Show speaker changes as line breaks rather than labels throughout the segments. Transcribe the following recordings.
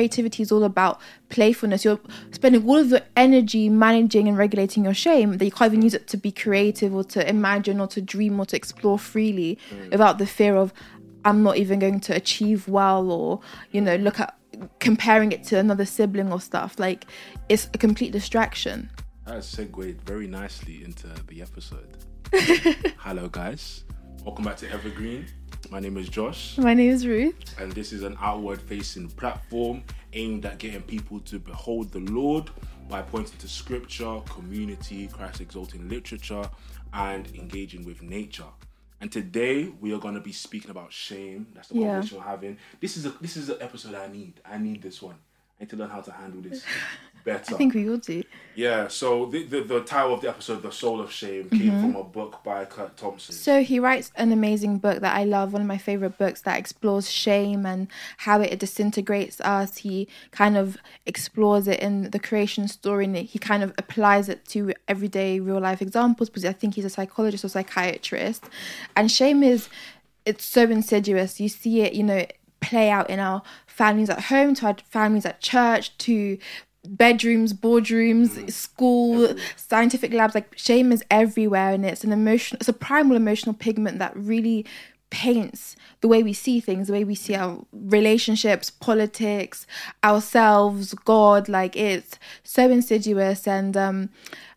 creativity is all about playfulness. You're spending all of your energy managing and regulating your shame that you can't even use it to be creative or to imagine or to dream or to explore freely
Mm.
without the fear of I'm not even going to achieve well or you know look at comparing it to another sibling or stuff. Like it's a complete distraction.
That has segued very nicely into the episode. Hello, guys. Welcome back to Evergreen. My name is Josh,
My name is Ruth.
and this is an outward facing platform aimed at getting people to behold the Lord by pointing to scripture, community, Christ exalting literature, and engaging with nature. And today we are going to be speaking about shame. That's the
Yeah.
conversation we're having. This is a this is an episode I need. I need this one. I need to learn how to handle this better.
I think we all do.
Yeah, so the, the the title of the episode, "The Soul of Shame," came mm-hmm. from a book by Curt Thompson.
So he writes an amazing book that I love, one of my favorite books that explores shame and how it disintegrates us. He kind of explores it in the creation story and he kind of applies it to everyday real life examples because I think he's a psychologist or psychiatrist. And shame is it's so insidious. You see it, you know, play out in our families at home, to our families at church, to bedrooms, boardrooms, school, scientific labs. Like shame is everywhere, and it's an emotion. It's a primal emotional pigment that really paints the way we see things, the way we see our relationships, politics, ourselves, God. Like it's so insidious, and um,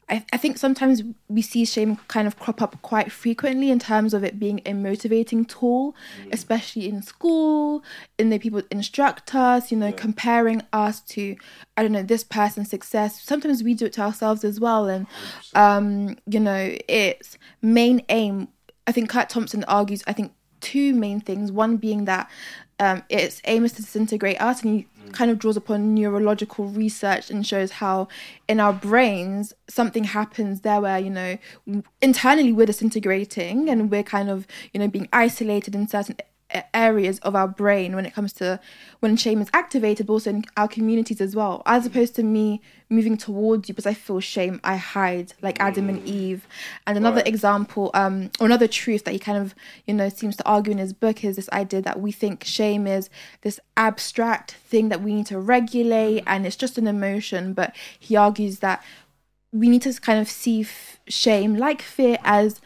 I, I think sometimes we see shame kind of crop up quite frequently in terms of it being a motivating tool, especially in school, in the people instruct us, you know, comparing us to, I don't know, this person's success. Sometimes we do it to ourselves as well. And, um, you know, its main aim, I think Curt Thompson argues, I think, two main things. One being that um, its aim is to disintegrate us, and he kind of draws upon neurological research and shows how in our brains something happens there where you know internally we're disintegrating and we're kind of you know being isolated in certain areas of our brain when it comes to when shame is activated but also in our communities as well as opposed to me moving towards you because i feel shame i hide like adam and eve. And another
Right.
example um or another truth that he kind of you know seems to argue in his book is this idea that we think shame is this abstract thing that we need to regulate and it's just an emotion but he argues that we need to kind of see f- shame like fear as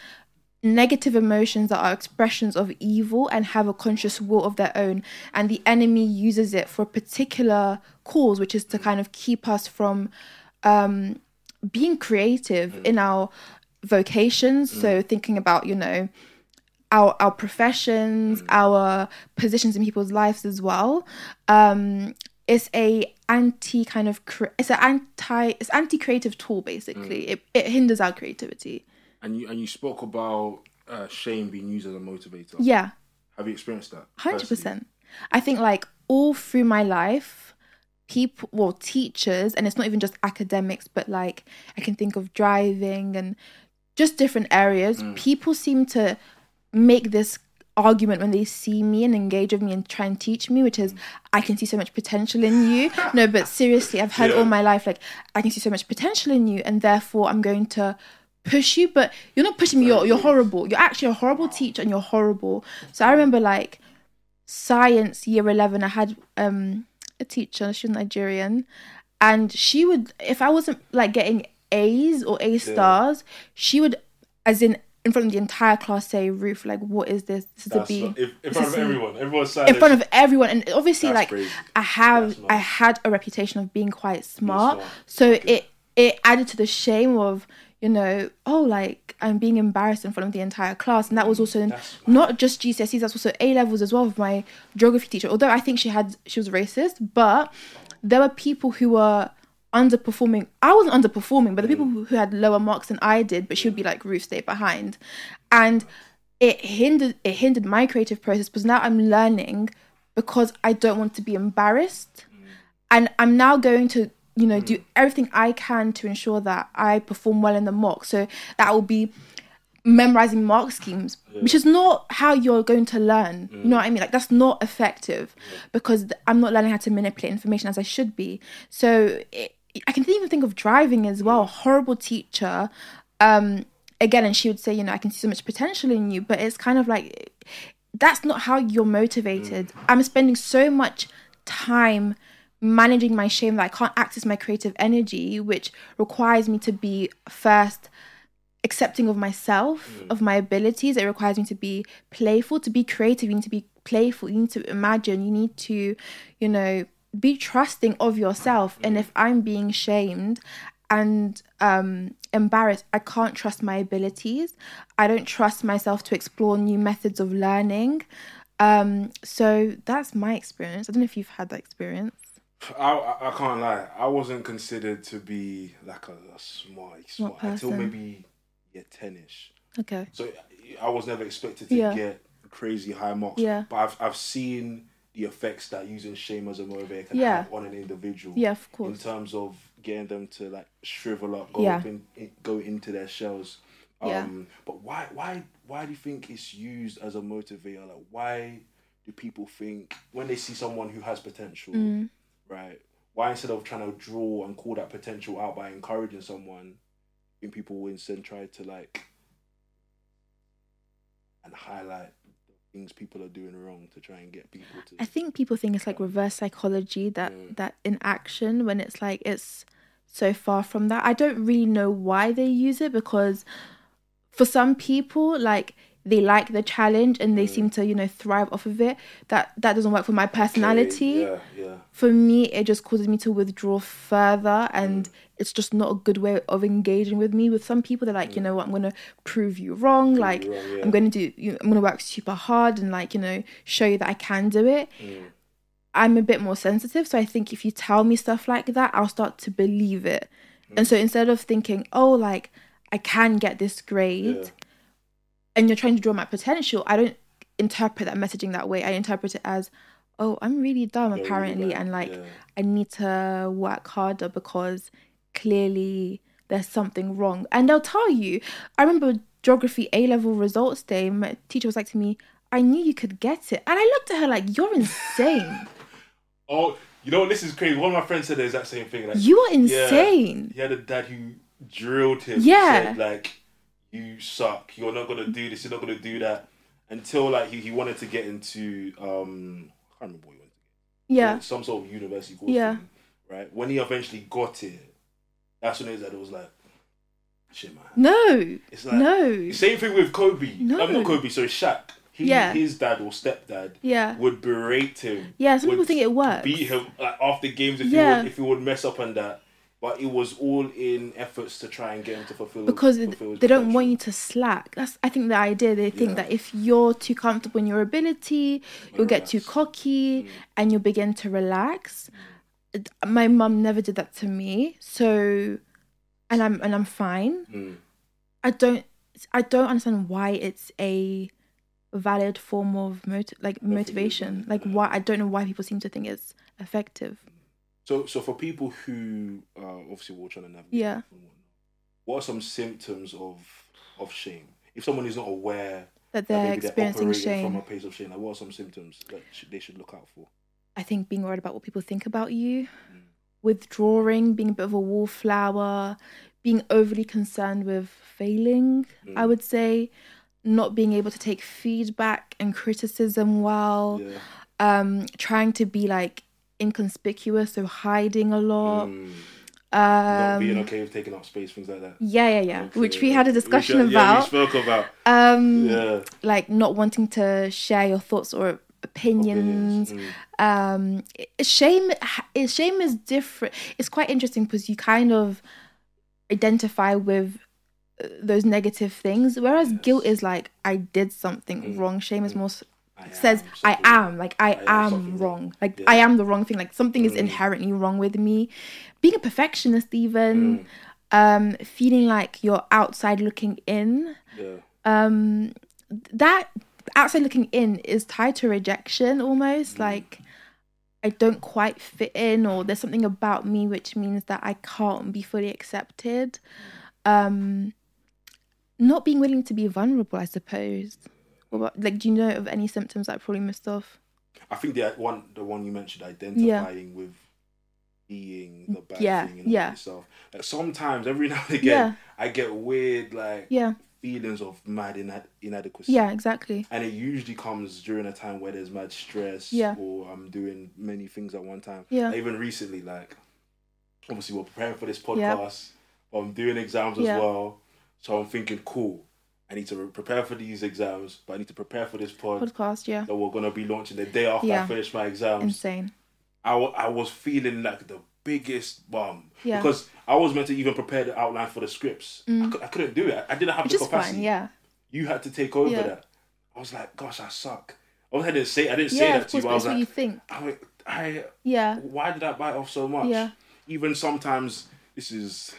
negative emotions that are expressions of evil and have a conscious will of their own and the enemy uses it for a particular cause which is to kind of keep us from um being creative in our vocations. So thinking about you know our our professions our positions in people's lives as well. Um it's a anti kind of cre- it's an anti it's anti creative tool basically. It, it hinders our creativity
and you and you spoke about uh, shame being used as a motivator.
yeah
Have you experienced that?
Hundred percent. I think like all through my life, people, well, teachers, and it's not even just academics, but like I can think of driving and just different areas. People seem to make this argument when they see me and engage with me and try and teach me, which is I can see so much potential in you. no, but seriously, I've heard
Yeah.
all my life like I can see so much potential in you, and therefore I'm going to push you but you're not pushing me you're, you're horrible. You're actually a horrible teacher and you're horrible. So i remember like science year 11 i had um a teacher she was nigerian and she would if i wasn't like getting a's or a stars she would as in in front of the entire class say ruth like what is this? This is
That's
a b.
not, if, in front of everyone, everyone's
in front of everyone. And obviously
That's
like
crazy.
i have i had a reputation of being quite smart.
smart.
so it it added to the shame of you know oh like i'm being embarrassed in front of the entire class. And that was mm, also
That's
not just gcse's that's also a levels as well with my geography teacher. Although i think she had she was racist but there were people who were underperforming. I wasn't underperforming but the people who, who had lower marks than i did but she would be like ruth stay behind. And it hindered it hindered my creative process because now i'm learning because i don't want to be embarrassed. Mm. And i'm now going to you know do mm. everything i can to ensure that i perform well in the mock. So that will be memorizing mark schemes which is not how you're going to learn. You mm. know what i mean? Like that's not effective because i'm not learning how to manipulate information as i should be. So it, i can even think of driving as well. Mm. Horrible teacher um again and she would say you know i can see so much potential in you but it's kind of like that's not how you're motivated. I'm spending so much time managing my shame that I can't access my creative energy, which requires me to be first accepting of myself, of my abilities. It requires me to be playful, to be creative. You need to be playful. You need to imagine. You need to, you know, be trusting of yourself. And if I'm being shamed and um, embarrassed, I can't trust my abilities. I don't trust myself to explore new methods of learning. Um, so that's my experience. I don't know if you've had that experience.
I, I, I can't lie. I wasn't considered to be like a, a smart, smart until maybe year ten-ish.
Okay.
So I was never expected to
Yeah.
get crazy high marks.
Yeah.
But I've I've seen the effects that using shame as a motivator can
Yeah.
have on an individual.
Yeah, of course.
In terms of getting them to like shrivel up, go
Yeah.
up in, in- go into their shells.
Yeah.
Um, but why why why do you think it's used as a motivator? Like why do people think when they see someone who has potential,
Mm.
Right? Why instead of trying to draw and call that potential out by encouraging someone, when people instead try to like and highlight things people are doing wrong to try and get people to
I think people think it's like reverse psychology that
Mm.
that in action when it's like it's so far from that. I don't really know why they use it because for some people like they like the challenge and they
Mm.
seem to you know thrive off of it. That that doesn't work for my personality.
Yeah, yeah.
For me, it just causes me to withdraw further, and
Mm.
it's just not a good way of engaging with me. With some people, they're like, you know what, I'm gonna prove you wrong. like,
you wrong, yeah.
I'm gonna do, you know, I'm gonna work super hard and like, you know, show you that I can do it.
Mm.
I'm a bit more sensitive, so I think if you tell me stuff like that, I'll start to believe it.
Mm.
And so instead of thinking, oh, like I can get this grade. And you're trying to draw my potential, I don't interpret that messaging that way. I interpret it as, oh, I'm really dumb
really
apparently, and like
yeah.
I need to work harder because clearly there's something wrong. And they'll tell you. I remember geography A level results day. My teacher was like to me, "I knew you could get it," and I looked at her like, "You're insane.
Oh, you know this is crazy. One of my friends said the exact same thing. Like,
you are
yeah,
insane."
He had a dad who drilled him.
Yeah.
Said, like, you suck. You're not gonna do this. You're not gonna do that. Until like he, he wanted to get into um I can't remember what he wanted to get.
Yeah,
get. Some sort of university course.
Yeah.
thing, Right. When he eventually got it, that's when it was that it was like, shit, man.
no,
It's like
no,
same thing with Kobe.
No.
I'm not Kobe. So Shaq. He,
Yeah.
His dad or stepdad
yeah,
would berate him.
yeah. Some people think it works.
beat him like after games if
Yeah.
he would if he would mess up on that. But it was all in efforts to try and get him to fulfill
because
fulfill
they don't want you to slack. That's I think the idea. They think
Yeah.
that if you're too comfortable in your ability, you'll get too cocky
Mm.
and you'll begin to relax. It- My mum never did that to me, so and I'm and I'm fine.
Mm.
I don't I don't understand why it's a valid form of like motivation.
valid,
Like why I don't know why people seem to think it's effective.
So so for people who uh, obviously we're trying to navigate
Yeah.
whatnot, what are some symptoms of of shame? If someone is not aware
That
that
they're
they're
experiencing
from
shame.
a place of shame, like what are some symptoms that sh- they should look out for?
I think being worried about what people think about you,
Mm.
withdrawing, being a bit of a wallflower, being overly concerned with failing, I
Mm.
would say, not being able to take feedback and criticism well,
Yeah.
um, trying to be like inconspicuous, so hiding a lot.
Mm. Not being
Um,
okay with taking up space, things like that.
yeah, yeah, yeah. Which we had a
Which,
discussion
uh, Yeah, we
about.
spoke about.
Um,
Yeah.
like not wanting to share your thoughts or opinions.
Mm.
um shame shame is different it's quite interesting because you kind of identify with uh, those negative things whereas
Yes.
guilt is like i did something
Mm,
wrong shame is
mm.
more s-
I
says
am
i am like i,
I am
am,
wrong.
like
Yeah.
i am the wrong thing like something is
Mm.
inherently wrong with me being a perfectionist even
Mm.
um feeling like you're outside looking in
Yeah.
um that outside looking in is tied to rejection almost
Mm.
like i don't quite fit in or there's something about me which means that i can't be fully accepted um not being willing to be vulnerable i suppose what about, like do you know of any symptoms that i probably missed off
I think the uh, one the one you mentioned, identifying with being the bad
Yeah,
thing in
yeah.
yourself. Like sometimes, every now and again,
Yeah.
I get weird like
yeah
feelings of mad inad- inadequacy.
Yeah, exactly.
And it usually comes during a time where there's mad stress
Yeah.
or I'm doing many things at one time.
Yeah.
Even recently, like, obviously, we're preparing for this podcast, but I'm doing exams as well. So I'm thinking, cool, I need to re- prepare for these exams, but I need to prepare for this pod
Podcast, yeah.
that we're going to be launching the day after I finish my exams.
Insane.
I, I was feeling like the biggest bum
Yeah.
because I was meant to even prepare the outline for the scripts. I, mm. cou- I couldn't do it. I didn't have
Which
the capacity.
fine, yeah.
You had to take over
Yeah.
that. I was like, gosh, I suck. Obviously, I didn't say I didn't say
Yeah,
that to you.
course,
but
but
I was
what you think.
I, went, I,
Yeah.
why did I bite off so much?
Yeah.
Even sometimes this is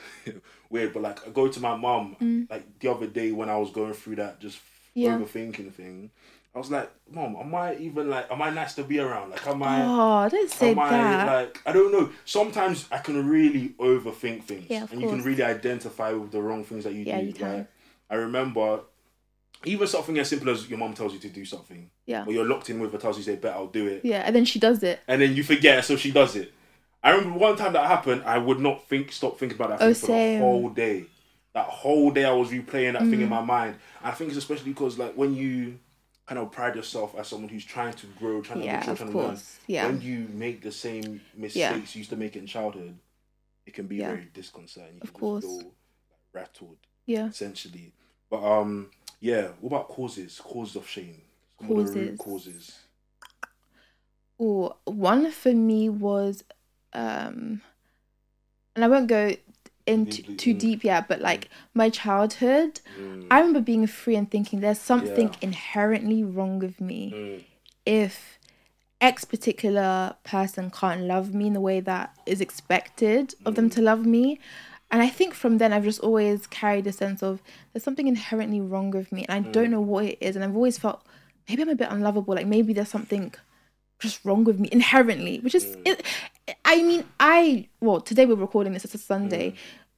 weird, but like I go to my mum like the other day when I was going through that just
Mm. Yeah.
overthinking thing. I was like, Mom, am I even like am I nice to be around? Like am I
Oh, don't say
am I
that.
like I don't know. Sometimes I can really overthink things.
Yeah,
and you can really identify with the wrong things that you
Yeah,
do.
you can.
Like, I remember even something as simple as your mom tells you to do something.
Yeah.
Or you're locked in with her tells you say, Bet I'll do it
Yeah, and then she does it.
and then you forget, so she does it. I remember one time that happened, I would not think, stop thinking about that
Oh,
thing for the whole day. That whole day, I was replaying that thing in
Mm.
my mind. I think it's especially because, like, when you kind of pride yourself as someone who's trying to grow, trying to
Yeah,
mature,
of
trying to learn.
Yeah.
when you make the same mistakes you used to make in childhood, it can be
Yeah.
very disconcerting. You
Of
can
course.
feel, rattled,
Yeah.
essentially. But um, yeah. What about causes? Causes of shame. Some of the root
Causes.
causes.
Oh, one for me was, um, and I won't go into too
mm.
deep yet, but like my childhood,
Mm,
I remember being free and thinking there's something
Yeah.
inherently wrong with me
mm,
if X particular person can't love me in the way that is expected of them to love me. And I think from then I've just always carried a sense of there's something inherently wrong with me and I don't know what it is. And I've always felt maybe I'm a bit unlovable. Like maybe there's something just wrong with me inherently, which is, it, I mean, I, well, today we're recording this, it's a Sunday. Mm.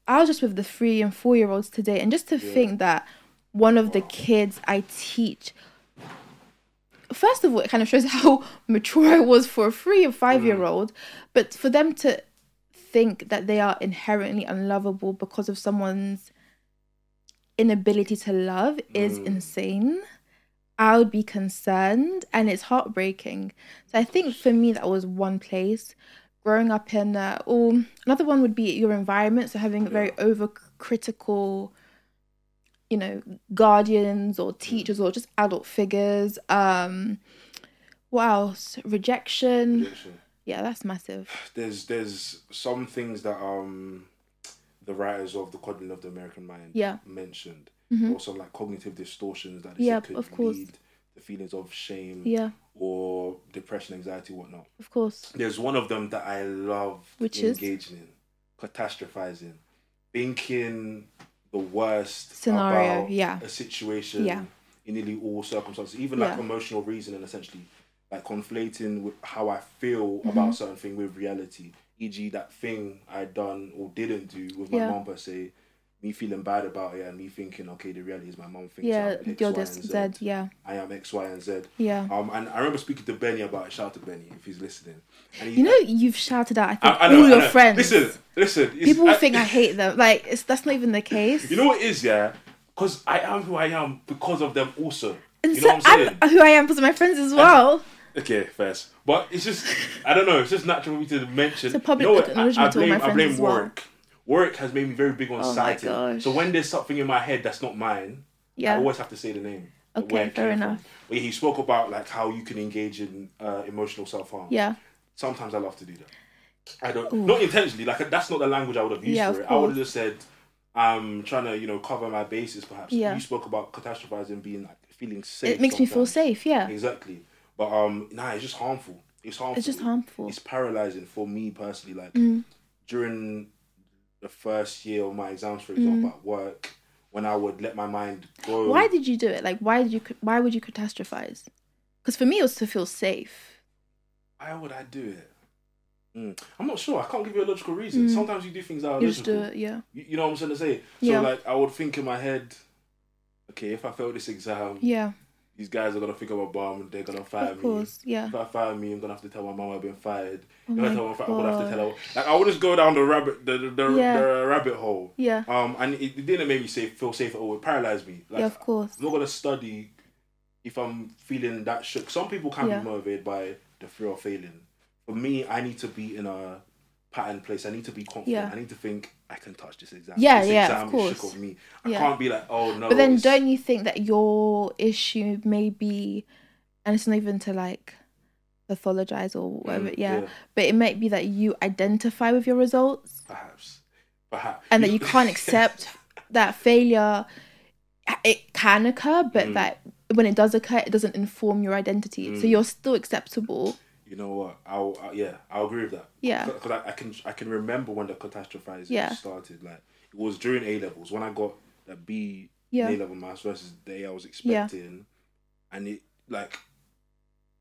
I was just with the three and four year olds today. And just to think that one of the kids I teach first of all, it kind of shows how mature I was for a three or five year mm. old. But for them to think that they are inherently unlovable because of someone's inability to love is mm. insane. I would be concerned and it's heartbreaking. So I think for me, that was one place. Growing up in, uh, or another one would be your environment. So having very overcritical you know guardians or teachers or just adult figures um what else rejection
rejection.
yeah that's massive
there's there's some things that um the writers of the coddling of the American mind
Yeah.
mentioned.
Mhm.
Also like cognitive distortions that
Yeah,
could
of course.
lead to feelings of shame
yeah
or depression, anxiety, whatnot.
of course
There's one of them that I love
Which is?
engaging in, catastrophizing, thinking the worst
Scenario,
about
yeah.
a situation
Yeah.
in nearly all circumstances, even like
Yeah.
emotional reasoning, essentially, like conflating with how I feel
Mm-hmm.
about certain thing with reality. E.g., that thing I done or didn't do with my
Yeah.
mom per se, me feeling bad about it and me thinking, okay, the reality is my mom thinks
yeah
I'm X,
you're
Y,
this
and
z yeah
I am X, Y, and Z.
yeah
Um, and I remember speaking to Benny about it. Shout out to Benny if he's listening. And he,
you know you've shouted out i think
I, I know,
all
I
your friends
Listen, listen. it's-
people
I-
think i hate them like it's that's not even the case
You know what it is, yeah? Because I am who I am because of them also.
and
you
so
know what I'm saying?
I'm who i am because of my friends as well
Okay, first. But it's just, I don't know, it's just natural for me to mention.
It's a public
you know what?
acknowledgement
I, I
to all
blame,
my
I
friends
blame
as well.
Warwick. Warwick has made me very big on
Oh my
citing. So when there's something in my head that's not mine,
yeah.
I always have to say the name.
Okay, fair
from.
enough.
He spoke about like how you can engage in uh, emotional self harm.
yeah
Sometimes I love to do that. I don't, not intentionally. Like that's not the language I would have used
Yeah,
for it. I would have just said, "I'm trying to, you know, cover my bases." Perhaps
Yeah.
you spoke about catastrophizing, being like feeling safe.
it makes me feel safe yeah
Exactly, but um, nah, it's just harmful. It's harmful.
it's just harmful
It's paralyzing for me personally. Like
Mm.
during the first year of my exams, for
Mm.
example, at work, when I would let my mind go.
why did you do it like why did you why would you catastrophize because for me it was to feel safe
Why would I do it? Mm. I'm not sure. I can't give you a logical reason. Sometimes you do things that are
Mm. you just
logical.
do it yeah
You, you know what I'm trying to say? So
Yeah.
like I would think in my head, okay, if I fail this exam,
yeah
these guys are gonna think I'm a bum. They're gonna fire
Of course,
me.
yeah.
If I fire me, I'm gonna have to tell my mom I've been fired.
Oh
If I tell my fa- I'm gonna have to tell her. Like I would just go down the rabbit, the the, the,
Yeah.
the rabbit hole.
Yeah.
Um, and it, it didn't make me safe, feel safe at all. It paralyzed me. Like,
yeah, of course.
I'm not gonna study if I'm feeling that shook. Some people can
Yeah.
be motivated by the fear of failing. For me, I need to be in a pattern place. I need to be confident.
Yeah.
I need to think I can touch this exam.
Yeah,
this
yeah,
exam
of
is shook
course.
of me. I
Yeah.
can't be like, oh no.
But then,
it's-
don't you think that your issue may be, and it's not even to like pathologize or whatever,
Mm,
yeah,
yeah.
but it might be that you identify with your results
perhaps, perhaps,
and that you can't accept that failure. It can occur, but
Mm.
that when it does occur, it doesn't inform your identity. So
Mm.
you're still acceptable.
You know what? I'll, i yeah, I'll agree with that.
Yeah.
because I, I can I can remember when the catastrophizing
Yeah.
started. Like it was during A levels when I got that B
Yeah.
A level maths versus the A I was expecting, and it like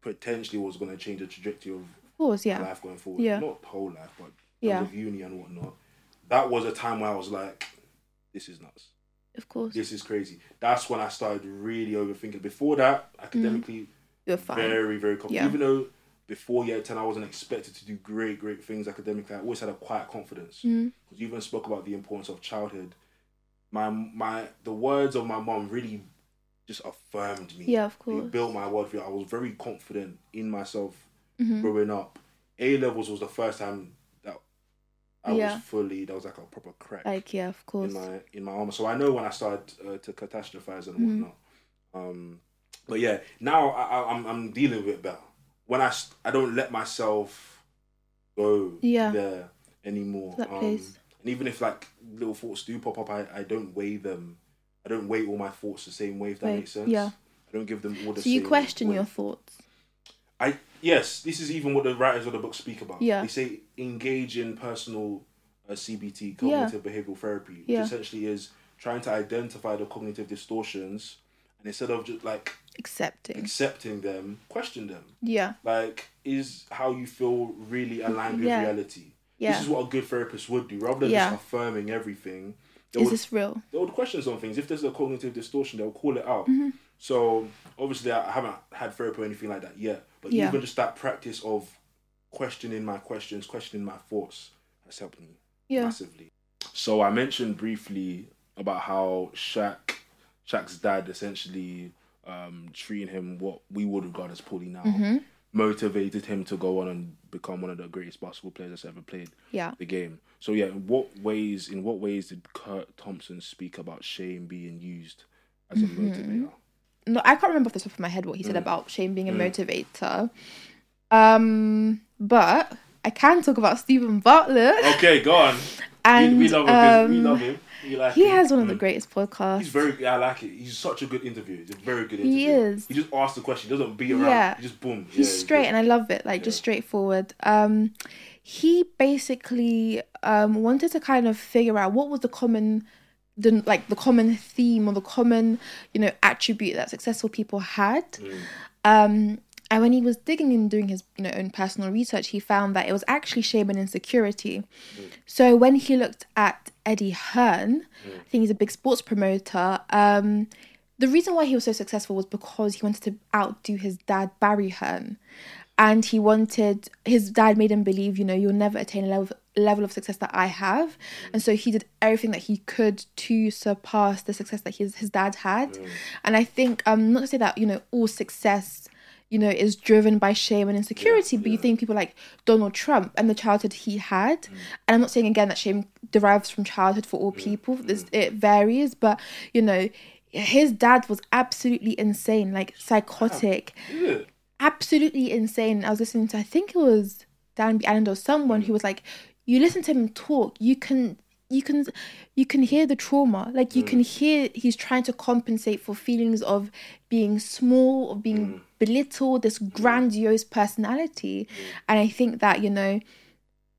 potentially was going to change the trajectory of
Of course, yeah.
life going forward.
Yeah.
Not whole life, but
Yeah.
yeah. of uni and whatnot. That was a time where I was like, this is nuts.
Of course.
This is crazy. That's when I started really overthinking. Before that, mm-hmm. academically,
You're fine.
very, very confident.
Yeah.
Even though before year 10, I wasn't expected to do great, great things academically, I always had a quiet confidence.
Mhm.
Because you even spoke about the importance of childhood. My, my, the words of my mom really just affirmed me.
Yeah, of
It
course.
built my worldview. I was very confident in myself
Mhm.
growing up. A levels was the first time that I
Yeah.
was fully, that was like a proper crack
Like, yeah, of course.
in my in my armor. So I know when I started uh, to catastrophize and
Mhm.
whatnot. Um, but yeah, now I, I, I'm I'm dealing with it better. When I I don't let myself go
Yeah.
there anymore.
That
Um,
place.
and even if like little thoughts do pop up, I, I don't weigh them. I don't weigh all my thoughts the same way. If that
Right,
makes sense.
yeah.
I don't give them all the
so you question
weight.
your thoughts.
I yes, this is even what the writers of the book speak about.
Yeah.
They say engage in personal uh, CBT,
Yeah.
cognitive behavioral therapy, which
Yeah.
essentially is trying to identify the cognitive distortions and instead of just like
Accepting.
accepting them, question them.
Yeah.
Like, is how you feel really aligned with
Yeah.
reality?
Yeah.
This is what a good therapist would do, rather than
Yeah.
just affirming everything. They
Is
would,
this real?
they would question some things. If there's a cognitive distortion, they'll call it out.
Mm-hmm.
So obviously, I haven't had therapy or anything like that yet. But
Yeah.
even just that practice of questioning my questions, questioning my thoughts, has helped me
Yeah.
massively. So I mentioned briefly about how Shaq, Shaq's dad, essentially um, treating him what we would regard as poorly now,
Mm-hmm.
motivated him to go on and become one of the greatest basketball players that's ever played
Yeah.
the game. So yeah, in what ways in what ways did Curt Thompson speak about shame being used as a
Mm-hmm.
motivator?
No, I can't remember off the top of my head what he
Mm.
said about shame being a motivator. Um, but I can talk about Steven Bartlett.
Okay, go on.
And
we, we love him. we
um,
love him. We like
He
him.
has one of the
Mm.
greatest podcasts.
He's very. Yeah, I like it. He's such a good interview. He's a very good interview.
He is.
He just asks the question. He doesn't beat around.
Yeah.
He just boom.
He's
Yeah,
straight
good.
and I love it, like just straightforward. Um, he basically um wanted to kind of figure out what was the common the like the common theme or the common you know attribute that successful people had
Mm.
um and when he was digging and doing his you know own personal research he found that it was actually shame and insecurity. So when he looked at eddie hearn i think he's a big sports promoter um the reason why he was so successful was because he wanted to outdo his dad barry hearn. And he wanted his dad made him believe you know you'll never attain a level level of success that I have. And so he did everything that he could to surpass the success that his his dad had. And I think um not to say that you know all success you know is driven by shame and insecurity but you think people like Donald Trump and the childhood he had mm. and I'm not saying again that shame derives from childhood for all people this it varies but you know his dad was absolutely insane like psychotic. Absolutely insane. I was listening to, I think it was Dan B. Allen or someone who mm. was like, you listen to him talk, you can, you can, you can hear the trauma. Like you can mm. hear he's trying to compensate for feelings of being small, of being belittled, this grandiose personality. And I think that you know,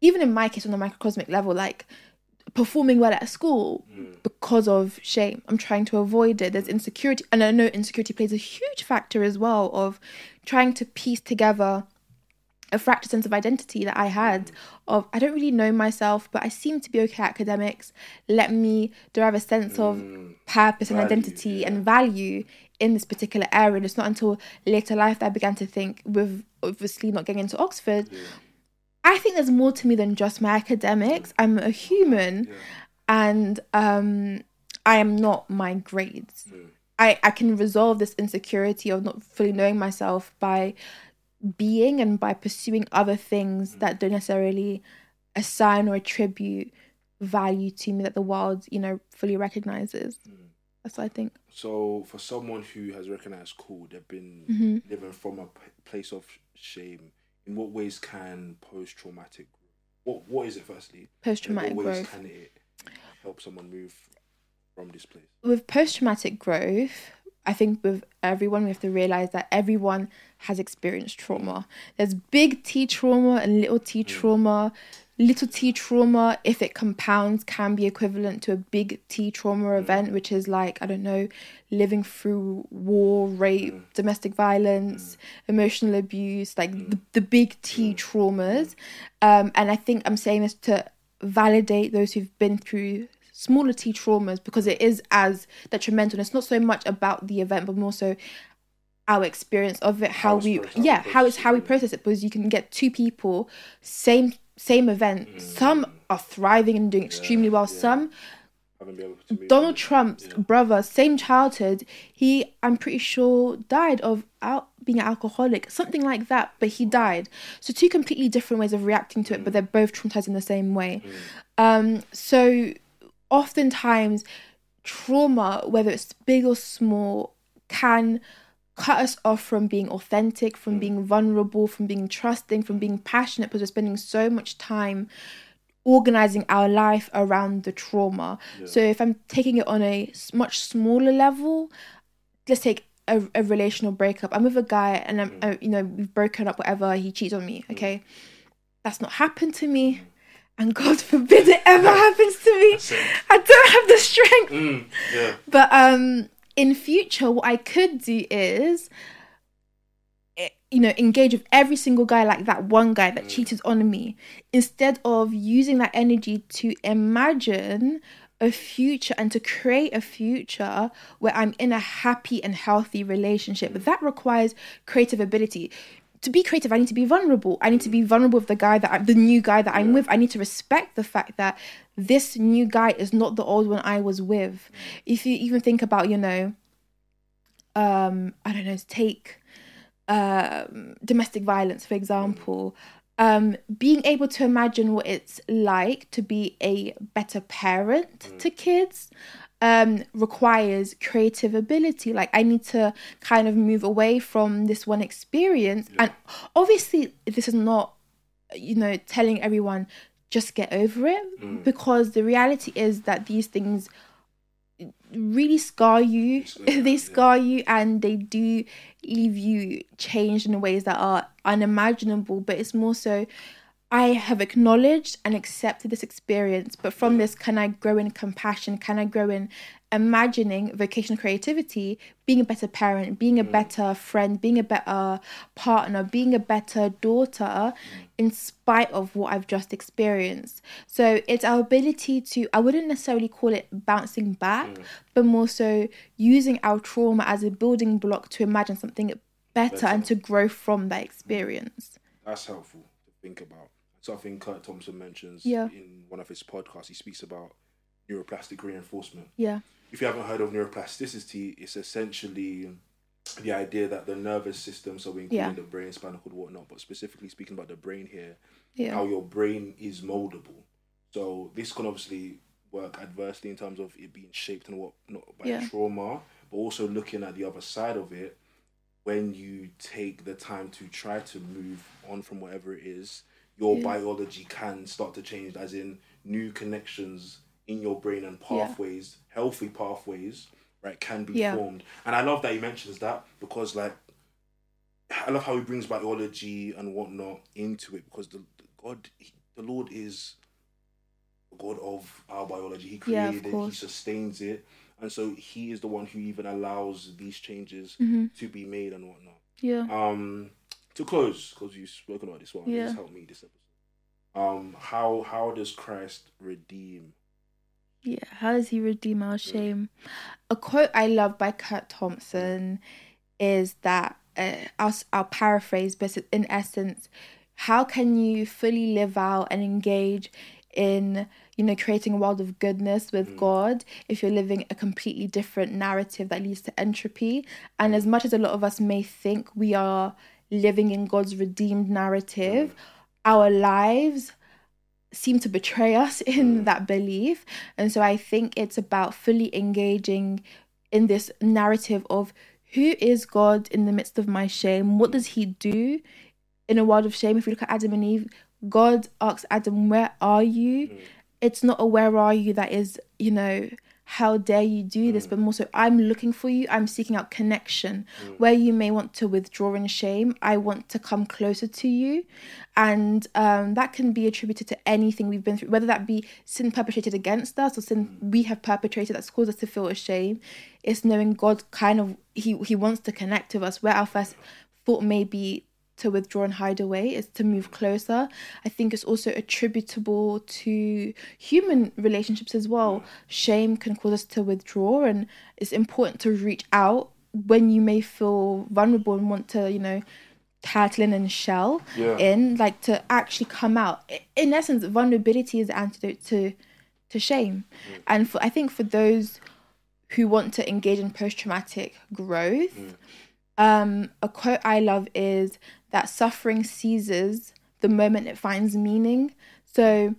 even in my case on a microcosmic level, like performing well at school mm. because of shame. I'm trying to avoid it. There's mm. insecurity, and I know insecurity plays a huge factor as well of trying to piece together a fractured sense of identity that I had mm. of I don't really know myself, but I seem to be okay at academics. Let me derive a sense of purpose and identity
yeah.
and value in this particular area. And it's not until later life that I began to think, with obviously not getting into Oxford,
Yeah.
I think there's more to me than just my academics. I'm a human
Yeah.
and um, I am not my grades.
Mm.
I, I can resolve this insecurity of not fully knowing myself by being and by pursuing other things that don't necessarily assign or attribute value to me that the world, you know, fully recognizes. That's what I think.
So for someone who has recognized cool, they've been
Mm-hmm.
living from a p- place of shame. In what ways can post-traumatic what what is it firstly?
Post traumatic growth.
can it help someone move from this place?
with post traumatic growth, I think with everyone, we have to realize that everyone has experienced trauma. There's big T trauma and little t trauma. Little t trauma, if it compounds, can be equivalent to a big T trauma mm. event, which is like, I don't know, living through war, rape, mm. domestic violence, mm. emotional abuse, like the, the big T traumas. Um, and I think I'm saying this to validate those who've been through smaller T traumas because it is as detrimental. It's not so much about the event, but more so our experience of it, how,
How
we yeah, how it's how we process it. Because you can get two people, same same event.
Mm.
Some are thriving and doing extremely well. Some
Haven't been able to move
Donald Trump's brother, same childhood, he I'm pretty sure died of out being an alcoholic, something like that, but he died. So two completely different ways of reacting to it, but they're both traumatized in the same way. Um, so oftentimes trauma, whether it's big or small, can cut us off from being authentic, from being vulnerable, from being trusting, from being passionate because we're spending so much time organizing our life around the trauma. So if I'm taking it on a much smaller level, let's take a, a relational breakup. I'm with a guy and I'm, uh, you know, we've broken up, whatever. He cheats on me. Okay, that's not happened to me, and God forbid it ever happens to me. I don't have the strength.
Mm, yeah.
But um, in future, what I could do is, eh, you know, engage with every single guy like that one guy that cheated on me, instead of using that energy to imagine a future and to create a future where I'm in a happy and healthy relationship. But that requires creative ability. To be creative, I need to be vulnerable. I need to be vulnerable with the guy that I'm, the new guy that I'm with. I need to respect the fact that this new guy is not the old one I was with. If you even think about, you know, um, I don't know, take um, domestic violence, for example, um, being able to imagine what it's like to be a better parent to kids um, requires creative ability. Like, I need to kind of move away from this one experience. And obviously, this is not, you know, telling everyone just get over it because the reality is that these things really scar you
yeah,
they
yeah.
scar you and they do leave you changed in ways that are unimaginable but it's more so i have acknowledged and accepted this experience but from this can i grow in compassion? Can i grow in imagining vocational creativity being a better parent being a mm. better friend being a better partner being a better daughter mm. in spite of what i've just experienced. So it's our ability to i wouldn't necessarily call it bouncing back mm. but more so using our trauma as a building block to imagine something better, and to grow from that experience.
That's helpful to think about. Something Curt Thompson mentions
Yeah.
in one of his podcasts. He speaks about neuroplastic reinforcement.
yeah
If you haven't heard of neuroplasticity, it's essentially the idea that the nervous system, so we include
Yeah.
the brain, spinal cord, whatnot, but specifically speaking about the brain here,
yeah
how your brain is moldable. So this can obviously work adversely in terms of it being shaped and what not by
Yeah.
trauma, but also looking at the other side of it when you take the time to try to move on from whatever it is, your
Yeah.
biology can start to change as in new connections in your brain and
Yeah.
pathways, healthy pathways, right, can be
Yeah.
formed. And I love that he mentions that because like I love how he brings biology and whatnot into it because the, the God, he- the Lord is the God of our biology. He
Yeah,
created it, He sustains it, and so He is the one who even allows these changes
Mhm.
to be made and whatnot.
yeah
Um, to close, because you've spoken about this one,
Yeah.
just help me this episode. Um, how how does Christ redeem
Yeah, how does he redeem our shame? A quote I love by Curt Thompson is that uh, I'll, I'll paraphrase, but in essence, how can you fully live out and engage in you know creating a world of goodness with mm. god if you're living a completely different narrative that leads to entropy and as much as a lot of us may think we are living in god's redeemed narrative our lives seem to betray us in mm. that belief and so i think it's about fully engaging in this narrative of who is god in the midst of my shame what does he do in a world of shame, if you look at Adam and Eve, God asks Adam, Where are you? Mm. It's not a where are you that is, you know, how dare you do this, mm. but more so, I'm looking for you, I'm seeking out connection. Mm. Where you may want to withdraw in shame, I want to come closer to you. And um, that can be attributed to anything we've been through, whether that be sin perpetrated against us or sin mm. we have perpetrated that's caused us to feel ashamed. It's knowing God kind of, He, he wants to connect with us, where our first thought may be to withdraw and hide away is to move closer. I think it's also attributable to human relationships as well. Shame can cause us to withdraw, and it's important to reach out when you may feel vulnerable and want to, you know, turtle in and shell yeah. in, like to actually come out. In essence, vulnerability is the antidote to to shame. Mm. And for I think for those who want to engage in post traumatic growth, mm. um, a quote I love is that suffering ceases the moment it finds meaning. So,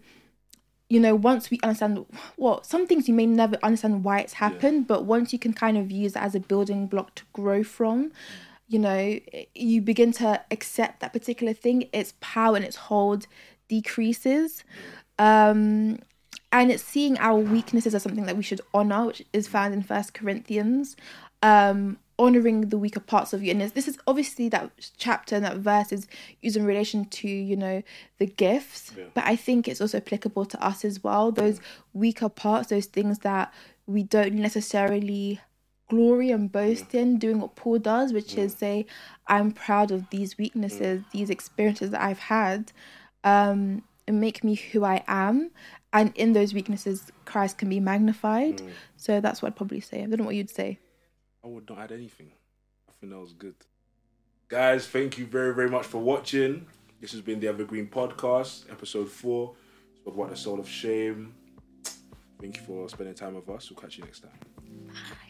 you know, once we understand well, some things you may never understand why it's happened, yeah. but once you can kind of use it as a building block to grow from, you know, you begin to accept that particular thing, its power and its hold decreases. Um, and it's seeing our weaknesses as something that we should honor, which is found in First Corinthians. Um, honoring the weaker parts of you. And this is obviously that chapter and that verse is used in relation to you know the gifts. Yeah. but i think it's also applicable to us as well those weaker parts those things that we don't necessarily glory and boast yeah. in doing what paul does which yeah. is say i'm proud of these weaknesses these experiences that i've had. Um and make me who i am. And in those weaknesses christ can be magnified. Mm. so that's what i'd probably say. I don't know what you'd say
I would not add anything. I think that was good. Guys, thank you very, very much for watching. This has been the Evergreen Podcast, episode four. Spoke about the soul of shame. Thank you for spending time with us. We'll catch you next time. Bye.